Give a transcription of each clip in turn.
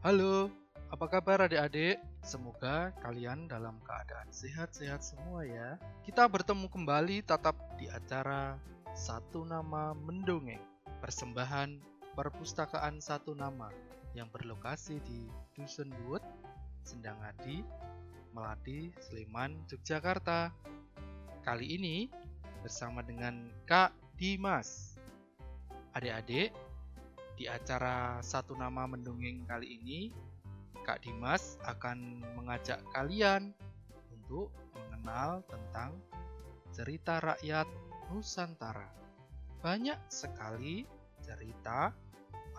Halo, apa kabar adik-adik? Semoga kalian dalam keadaan sehat-sehat semua ya. Kita bertemu kembali tetap di acara Satu Nama Mendongeng, persembahan perpustakaan Satu Nama yang berlokasi di Dusun Wood, Sendangadi, Melati, Sleman, Yogyakarta. Kali ini bersama dengan Kak Dimas. Adik-adik, di acara Satu Nama Mendongeng kali ini, Kak Dimas akan mengajak kalian untuk mengenal tentang cerita rakyat Nusantara. Banyak sekali cerita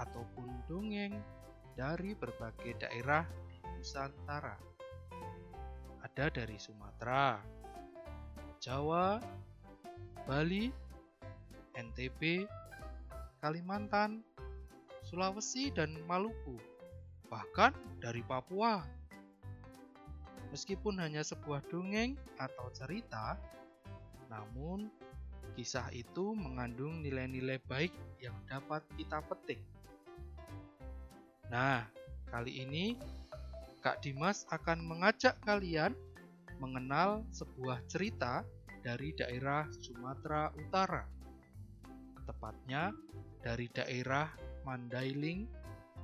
ataupun dongeng dari berbagai daerah di Nusantara. Ada dari Sumatera, Jawa, Bali, NTB, Kalimantan, Sulawesi, dan Maluku, bahkan dari Papua. Meskipun hanya sebuah dongeng atau cerita, namun kisah itu mengandung nilai-nilai baik yang dapat kita petik. Nah, kali ini Kak Dimas akan mengajak kalian mengenal sebuah cerita dari daerah Sumatera Utara. Tepatnya dari daerah Mandailing,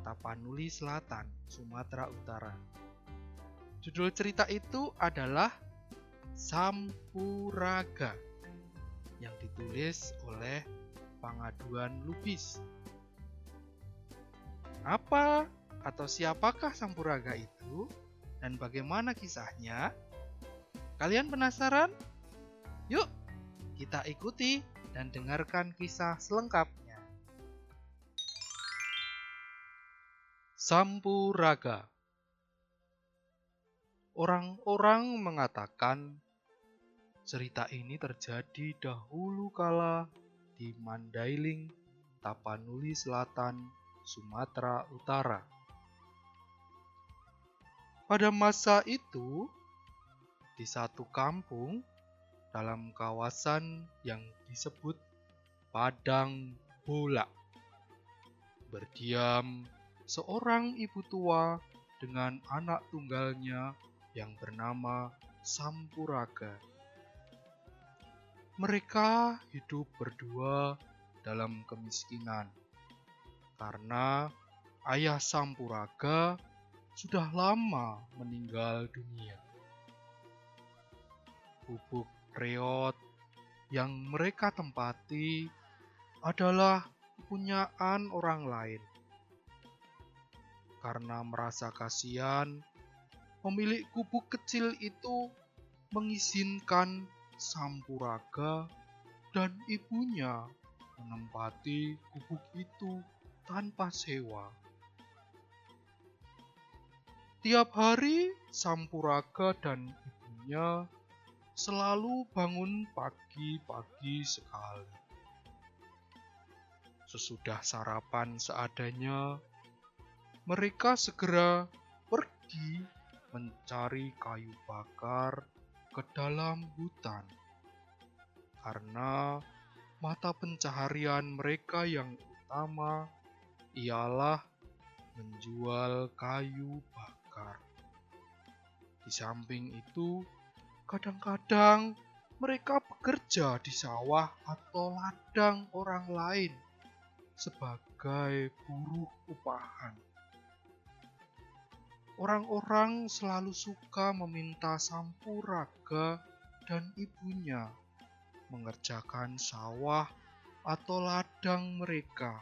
Tapanuli Selatan, Sumatera Utara. Judul cerita itu adalah Sampuraga yang ditulis oleh Pangaduan Lubis. Apa atau siapakah Sampuraga itu dan bagaimana kisahnya? Kalian penasaran? Yuk, kita ikuti dan dengarkan kisah selengkapnya. Sampuraga Orang-orang mengatakan cerita ini terjadi dahulu kala di Mandailing, Tapanuli Selatan, Sumatera Utara. Pada masa itu, di satu kampung dalam kawasan yang disebut Padang Bola. Berdiam seorang ibu tua dengan anak tunggalnya yang bernama Sampuraga. Mereka hidup berdua dalam kemiskinan karena ayah Sampuraga sudah lama meninggal dunia bubuk reot yang mereka tempati adalah kepunyaan orang lain. Karena merasa kasihan, pemilik gubuk kecil itu mengizinkan Sampuraga dan ibunya menempati gubuk itu tanpa sewa. Tiap hari Sampuraga dan ibunya selalu bangun pagi-pagi sekali. Sesudah sarapan seadanya, mereka segera pergi mencari kayu bakar ke dalam hutan. Karena mata pencaharian mereka yang utama ialah menjual kayu bakar. Di samping itu, Kadang-kadang mereka bekerja di sawah atau ladang orang lain sebagai buruh upahan. Orang-orang selalu suka meminta Sampuraga dan ibunya mengerjakan sawah atau ladang mereka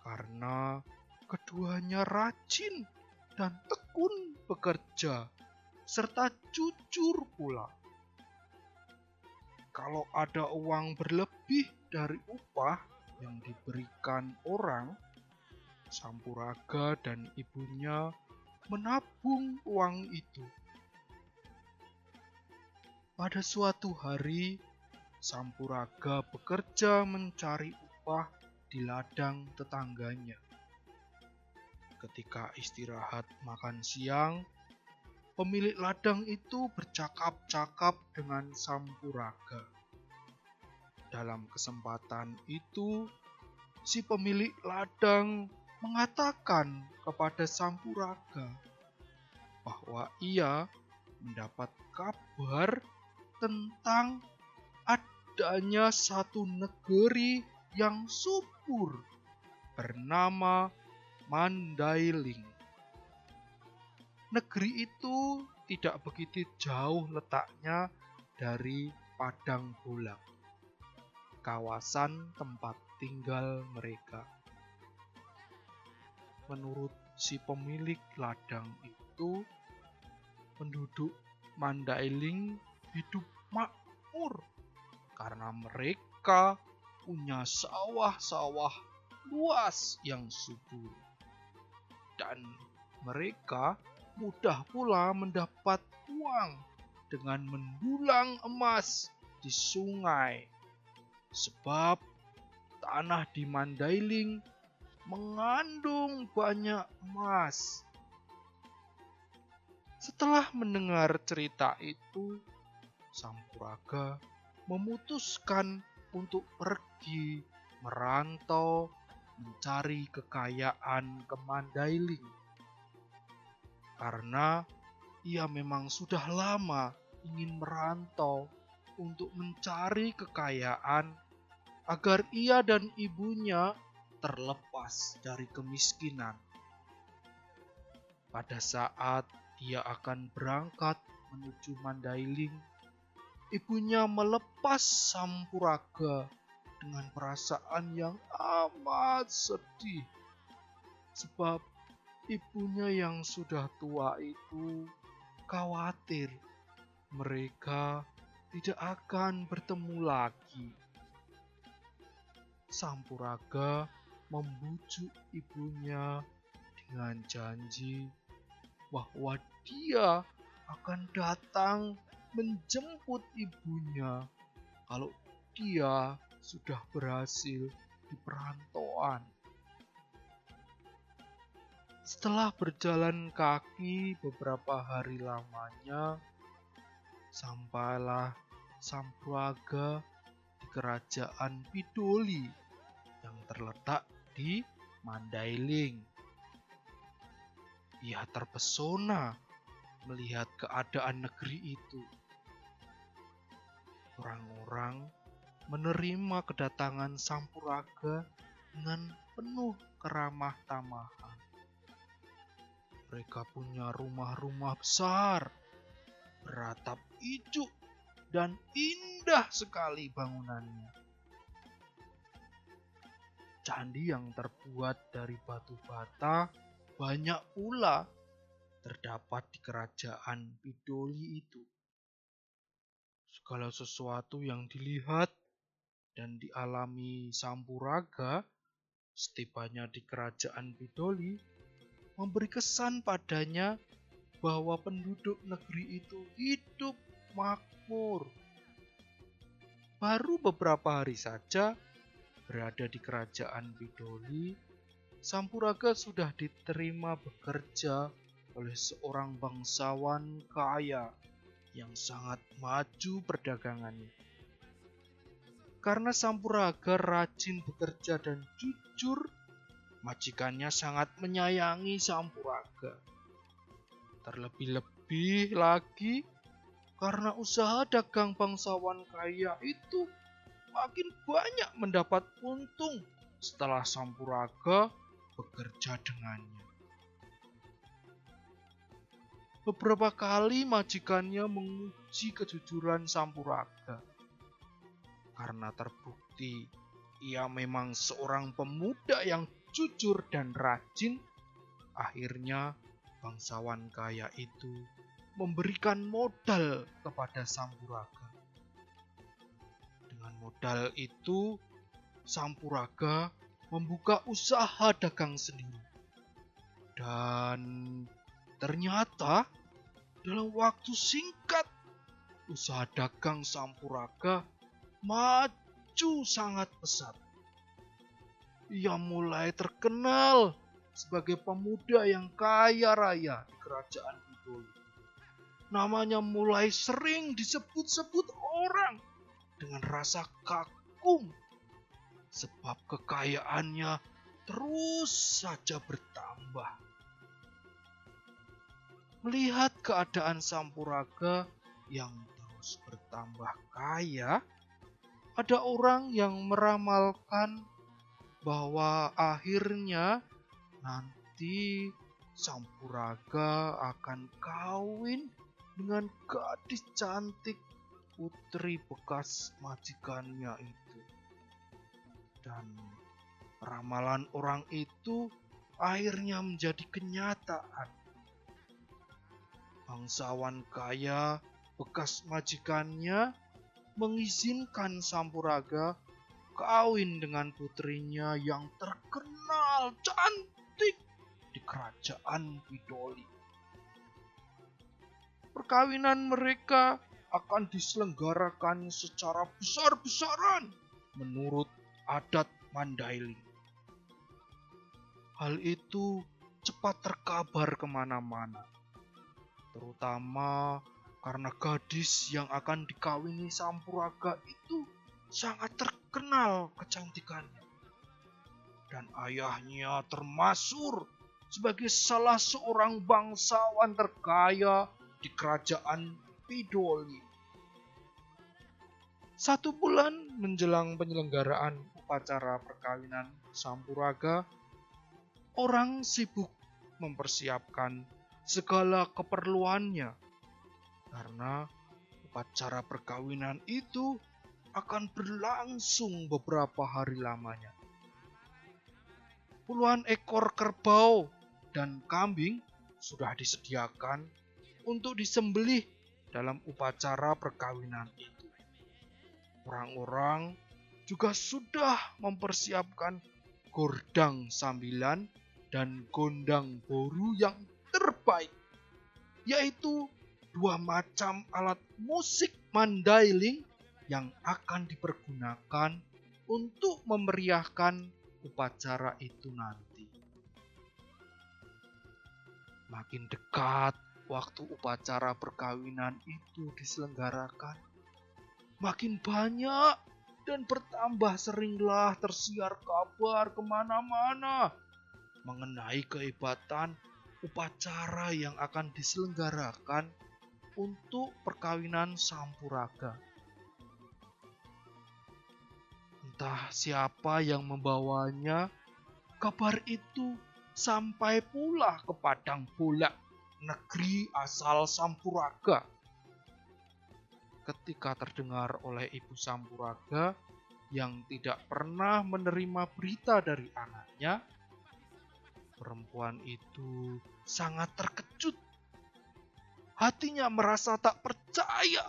karena keduanya rajin dan tekun bekerja serta jujur pula. Kalau ada uang berlebih dari upah yang diberikan orang, Sampuraga dan ibunya menabung uang itu. Pada suatu hari, Sampuraga bekerja mencari upah di ladang tetangganya. Ketika istirahat makan siang, pemilik ladang itu bercakap-cakap dengan Sampuraga. Dalam kesempatan itu, si pemilik ladang mengatakan kepada Sampuraga bahwa ia mendapat kabar tentang adanya satu negeri yang subur bernama Mandailing. Negeri itu tidak begitu jauh letaknya dari Padang Bolang, kawasan tempat tinggal mereka. Menurut si pemilik ladang itu, penduduk Mandailing hidup makmur karena mereka punya sawah-sawah luas yang subur. Dan mereka mudah pula mendapat uang dengan mendulang emas di sungai. Sebab tanah di Mandailing mengandung banyak emas. Setelah mendengar cerita itu, Sampuraga memutuskan untuk pergi merantau mencari kekayaan ke Mandailing karena ia memang sudah lama ingin merantau untuk mencari kekayaan agar ia dan ibunya terlepas dari kemiskinan. Pada saat ia akan berangkat menuju Mandailing, ibunya melepas Sampuraga dengan perasaan yang amat sedih. Sebab ibunya yang sudah tua itu khawatir mereka tidak akan bertemu lagi. Sampuraga membujuk ibunya dengan janji bahwa dia akan datang menjemput ibunya kalau dia sudah berhasil di perantauan. Setelah berjalan kaki beberapa hari lamanya, sampailah Sampuraga di kerajaan Pidoli yang terletak di Mandailing. Ia terpesona melihat keadaan negeri itu. Orang-orang menerima kedatangan Sampuraga dengan penuh keramah tamahan. Mereka punya rumah-rumah besar, beratap ijuk, dan indah sekali bangunannya. Candi yang terbuat dari batu bata banyak pula terdapat di kerajaan Pidoli itu. Segala sesuatu yang dilihat dan dialami Sampuraga setibanya di kerajaan Pidoli memberi kesan padanya bahwa penduduk negeri itu hidup makmur. Baru beberapa hari saja berada di kerajaan Bidoli, Sampuraga sudah diterima bekerja oleh seorang bangsawan kaya yang sangat maju perdagangannya. Karena Sampuraga rajin bekerja dan jujur Majikannya sangat menyayangi Sampuraga. Terlebih-lebih lagi karena usaha dagang bangsawan kaya itu makin banyak mendapat untung setelah Sampuraga bekerja dengannya. Beberapa kali majikannya menguji kejujuran Sampuraga. Karena terbukti ia memang seorang pemuda yang jujur dan rajin, akhirnya bangsawan kaya itu memberikan modal kepada Sampuraga. Modal itu, Sampuraga membuka usaha dagang sendiri. Dan ternyata dalam waktu singkat, usaha dagang Sampuraga maju sangat pesat ia mulai terkenal sebagai pemuda yang kaya raya di kerajaan Bidoli. Namanya mulai sering disebut-sebut orang dengan rasa kagum sebab kekayaannya terus saja bertambah. Melihat keadaan Sampuraga yang terus bertambah kaya, ada orang yang meramalkan bahwa akhirnya nanti Sampuraga akan kawin dengan gadis cantik putri bekas majikannya itu. Dan ramalan orang itu akhirnya menjadi kenyataan. Bangsawan kaya bekas majikannya mengizinkan Sampuraga kawin dengan putrinya yang terkenal cantik di kerajaan Widoli. Perkawinan mereka akan diselenggarakan secara besar-besaran menurut adat Mandailing. Hal itu cepat terkabar ke mana-mana, terutama karena gadis yang akan dikawini Sampuraga itu sangat terkenal kecantikannya. Dan ayahnya termasuk sebagai salah seorang bangsawan terkaya di kerajaan Pidoli. Satu bulan menjelang penyelenggaraan upacara perkawinan Sampuraga, orang sibuk mempersiapkan segala keperluannya karena upacara perkawinan itu akan berlangsung beberapa hari lamanya. Puluhan ekor kerbau dan kambing sudah disediakan untuk disembelih dalam upacara perkawinan itu. Orang-orang juga sudah mempersiapkan gordang sambilan dan gondang boru yang terbaik, yaitu dua macam alat musik mandailing yang akan dipergunakan untuk memeriahkan upacara itu nanti. Makin dekat waktu upacara perkawinan itu diselenggarakan, makin banyak dan bertambah seringlah tersiar kabar ke mana-mana mengenai kehebatan upacara yang akan diselenggarakan untuk perkawinan Sampuraga. Entah siapa yang membawanya, kabar itu sampai pula ke Padang Bolak, negeri asal Sampuraga. Ketika terdengar oleh ibu Sampuraga yang tidak pernah menerima berita dari anaknya, perempuan itu sangat terkejut. Hatinya merasa tak percaya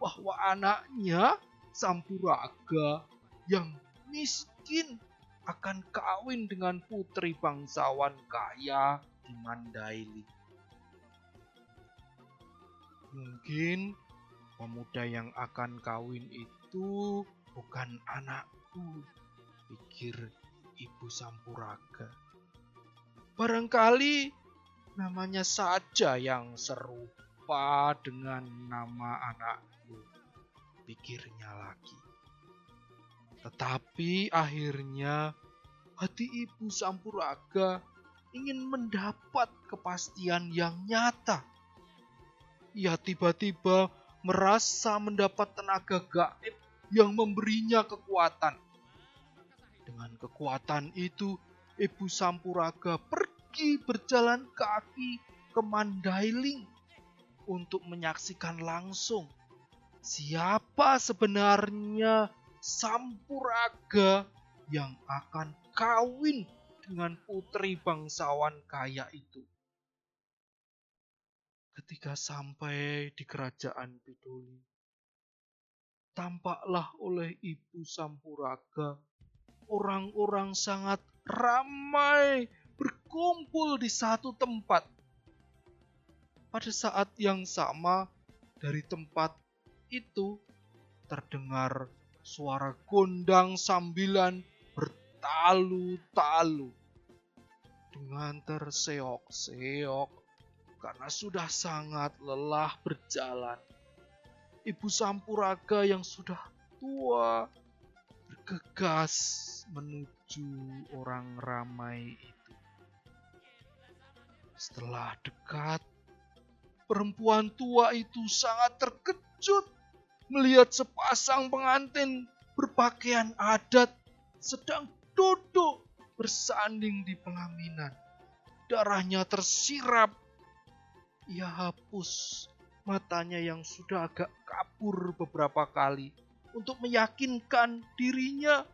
bahwa anaknya Sampuraga yang miskin akan kawin dengan putri bangsawan kaya di Mandaili. Mungkin pemuda yang akan kawin itu bukan anakku, pikir ibu Sampuraga. Barangkali namanya saja yang serupa dengan nama anakku, pikirnya lagi. Tetapi akhirnya hati ibu Sampuraga ingin mendapat kepastian yang nyata. Ia tiba-tiba merasa mendapat tenaga gaib yang memberinya kekuatan. Dengan kekuatan itu, ibu Sampuraga pergi berjalan kaki ke Mandailing untuk menyaksikan langsung siapa sebenarnya Sampuraga yang akan kawin dengan putri bangsawan kaya itu. Ketika sampai di kerajaan Pidoli, tampaklah oleh ibu Sampuraga orang-orang sangat ramai berkumpul di satu tempat. Pada saat yang sama, dari tempat itu terdengar suara gondang sambilan bertalu-talu dengan terseok-seok karena sudah sangat lelah berjalan. Ibu Sampuraga yang sudah tua bergegas menuju orang ramai itu. Setelah dekat, perempuan tua itu sangat terkejut melihat sepasang pengantin berpakaian adat sedang duduk bersanding di pelaminan. Darahnya tersirap. Ia hapus matanya yang sudah agak kabur beberapa kali untuk meyakinkan dirinya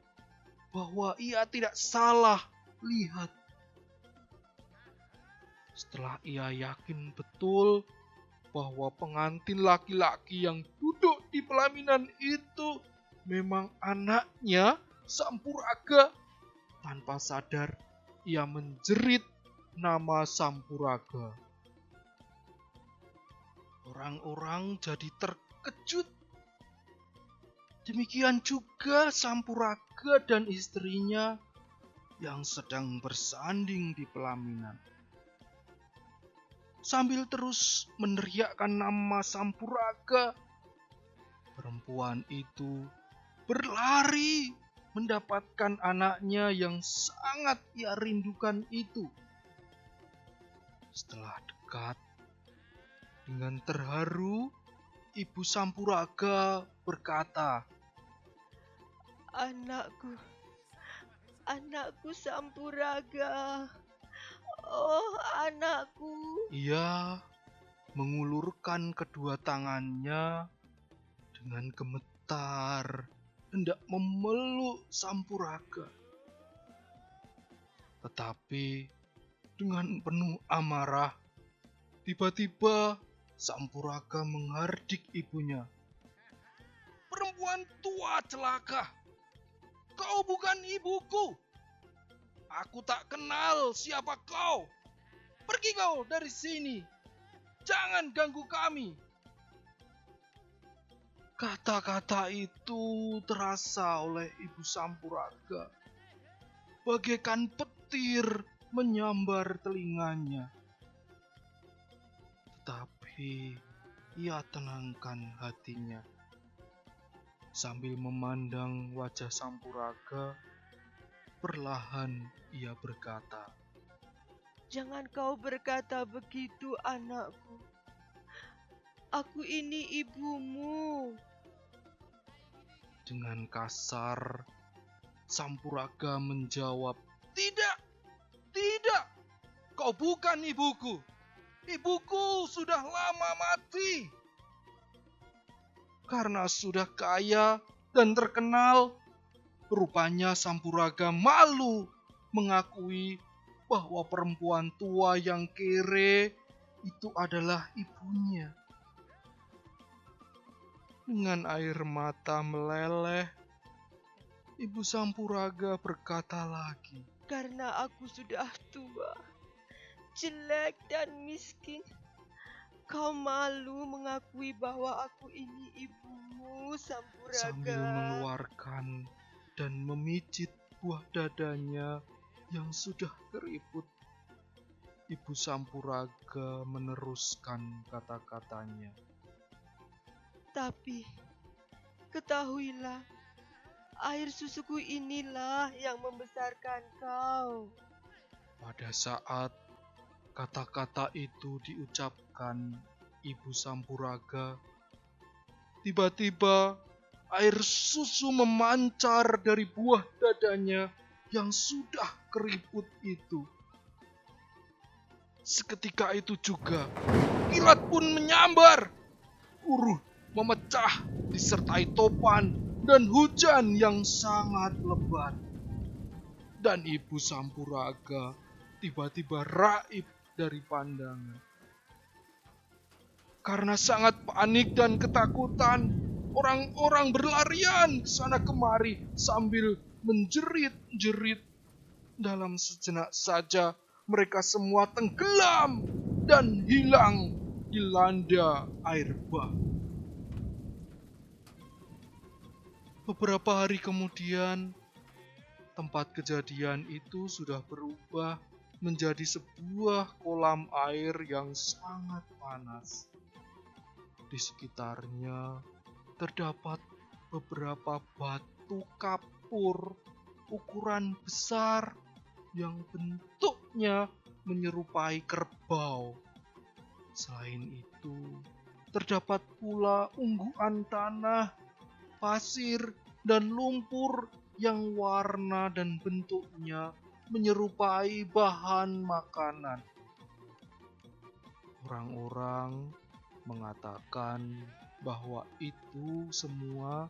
bahwa ia tidak salah lihat. Setelah ia yakin betul bahwa pengantin laki-laki yang duduk di pelaminan itu memang anaknya Sampuraga. Tanpa sadar, ia menjerit nama Sampuraga. Orang-orang jadi terkejut Demikian juga Sampuraga dan istrinya yang sedang bersanding di pelaminan. Sambil terus meneriakkan nama Sampuraga, perempuan itu berlari mendapatkan anaknya yang sangat ia rindukan itu. Setelah dekat, dengan terharu, Ibu Sampuraga berkata, Anakku, anakku Sampuraga. Oh, anakku. Ia mengulurkan kedua tangannya dengan gemetar hendak memeluk Sampuraga. Tetapi dengan penuh amarah, tiba-tiba Sampuraga menghardik ibunya. Perempuan tua celaka! Kau bukan ibuku. Aku tak kenal siapa kau. Pergi kau dari sini. Jangan ganggu kami. Kata-kata itu terasa oleh Ibu Sampuraga. Bagaikan petir menyambar telinganya. Tetapi ia tenangkan hatinya Sambil memandang wajah Sampuraga, perlahan ia berkata, Jangan kau berkata begitu, anakku. Aku ini ibumu. Dengan kasar, Sampuraga menjawab, Tidak, tidak, kau bukan ibuku. Ibuku sudah lama mati karena sudah kaya dan terkenal. Rupanya Sampuraga malu mengakui bahwa perempuan tua yang kere itu adalah ibunya. Dengan air mata meleleh, Ibu Sampuraga berkata lagi, "Karena aku sudah tua, jelek, dan miskin, Kau malu mengakui bahwa aku ini ibumu, Sampuraga. Sambil mengeluarkan dan memijit buah dadanya yang sudah keriput. Ibu Sampuraga meneruskan kata-katanya. Tapi, ketahuilah, air susuku inilah yang membesarkan kau. Pada saat Kata-kata itu diucapkan Ibu Sampuraga. Tiba-tiba air susu memancar dari buah dadanya yang sudah keriput itu. Seketika itu juga, kilat pun menyambar. Uruh memecah disertai topan dan hujan yang sangat lebat. Dan Ibu Sampuraga tiba-tiba raib dari pandangan. Karena sangat panik dan ketakutan, orang-orang berlarian ke sana kemari sambil menjerit-jerit. Dalam sejenak saja mereka semua tenggelam dan hilang dilanda air bah. Beberapa hari kemudian, tempat kejadian itu sudah berubah menjadi sebuah kolam air yang sangat panas. Di sekitarnya terdapat beberapa batu kapur ukuran besar yang bentuknya menyerupai kerbau. Selain itu, terdapat pula ungguan tanah, pasir, dan lumpur yang warna dan bentuknya menyerupai bahan makanan. Orang-orang mengatakan bahwa itu semua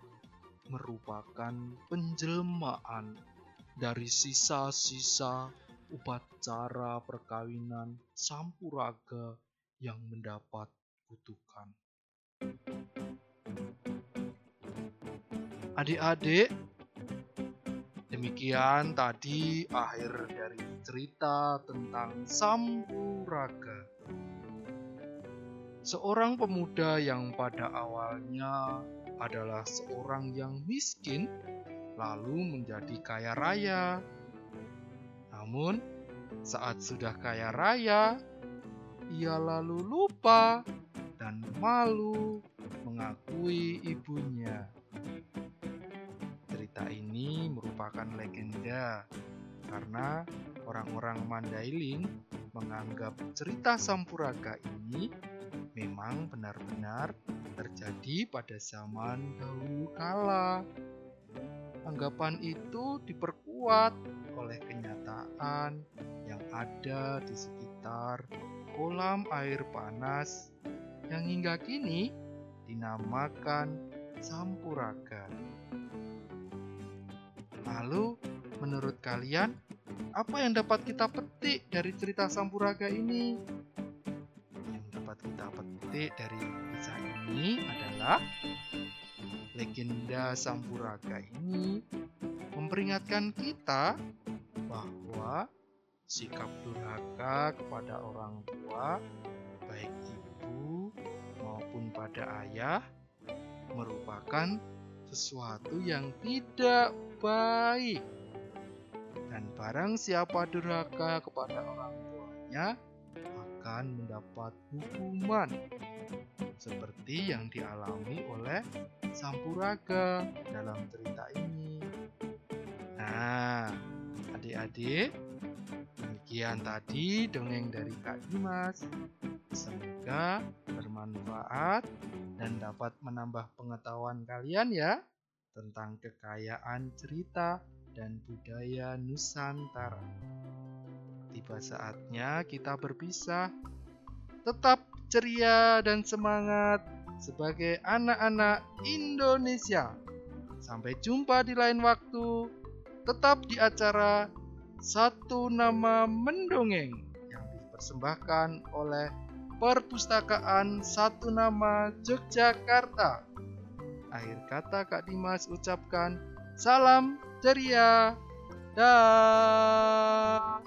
merupakan penjelmaan dari sisa-sisa upacara perkawinan Sampuraga yang mendapat kutukan. Adik-adik, demikian tadi akhir dari cerita tentang Sampuraga. Seorang pemuda yang pada awalnya adalah seorang yang miskin, lalu menjadi kaya raya. Namun, saat sudah kaya raya, ia lalu lupa dan malu mengakui ibunya. Cerita ini merupakan legenda karena orang-orang Mandailing menganggap cerita Sampuraga ini memang benar-benar terjadi pada zaman dahulu kala. Anggapan itu diperkuat oleh kenyataan yang ada di sekitar kolam air panas yang hingga kini dinamakan Sampuraga. Lalu, menurut kalian, apa yang dapat kita petik dari cerita Sampuraga ini? Yang dapat kita petik dari kisah ini adalah legenda Sampuraga ini memperingatkan kita bahwa sikap durhaka kepada orang tua, baik ibu maupun pada ayah, merupakan sesuatu yang tidak baik. Dan barang siapa durhaka kepada orang tuanya akan mendapat hukuman seperti yang dialami oleh Sampuraga dalam cerita ini. Nah, adik-adik, Demikian tadi dongeng dari Kak Dimas. Semoga bermanfaat dan dapat menambah pengetahuan kalian ya tentang kekayaan cerita dan budaya Nusantara. Tiba saatnya kita berpisah. Tetap ceria dan semangat sebagai anak-anak Indonesia. Sampai jumpa di lain waktu. Tetap di acara satu nama mendongeng yang dipersembahkan oleh Perpustakaan Satu Nama Yogyakarta. Akhir kata Kak Dimas ucapkan salam ceria. Dah.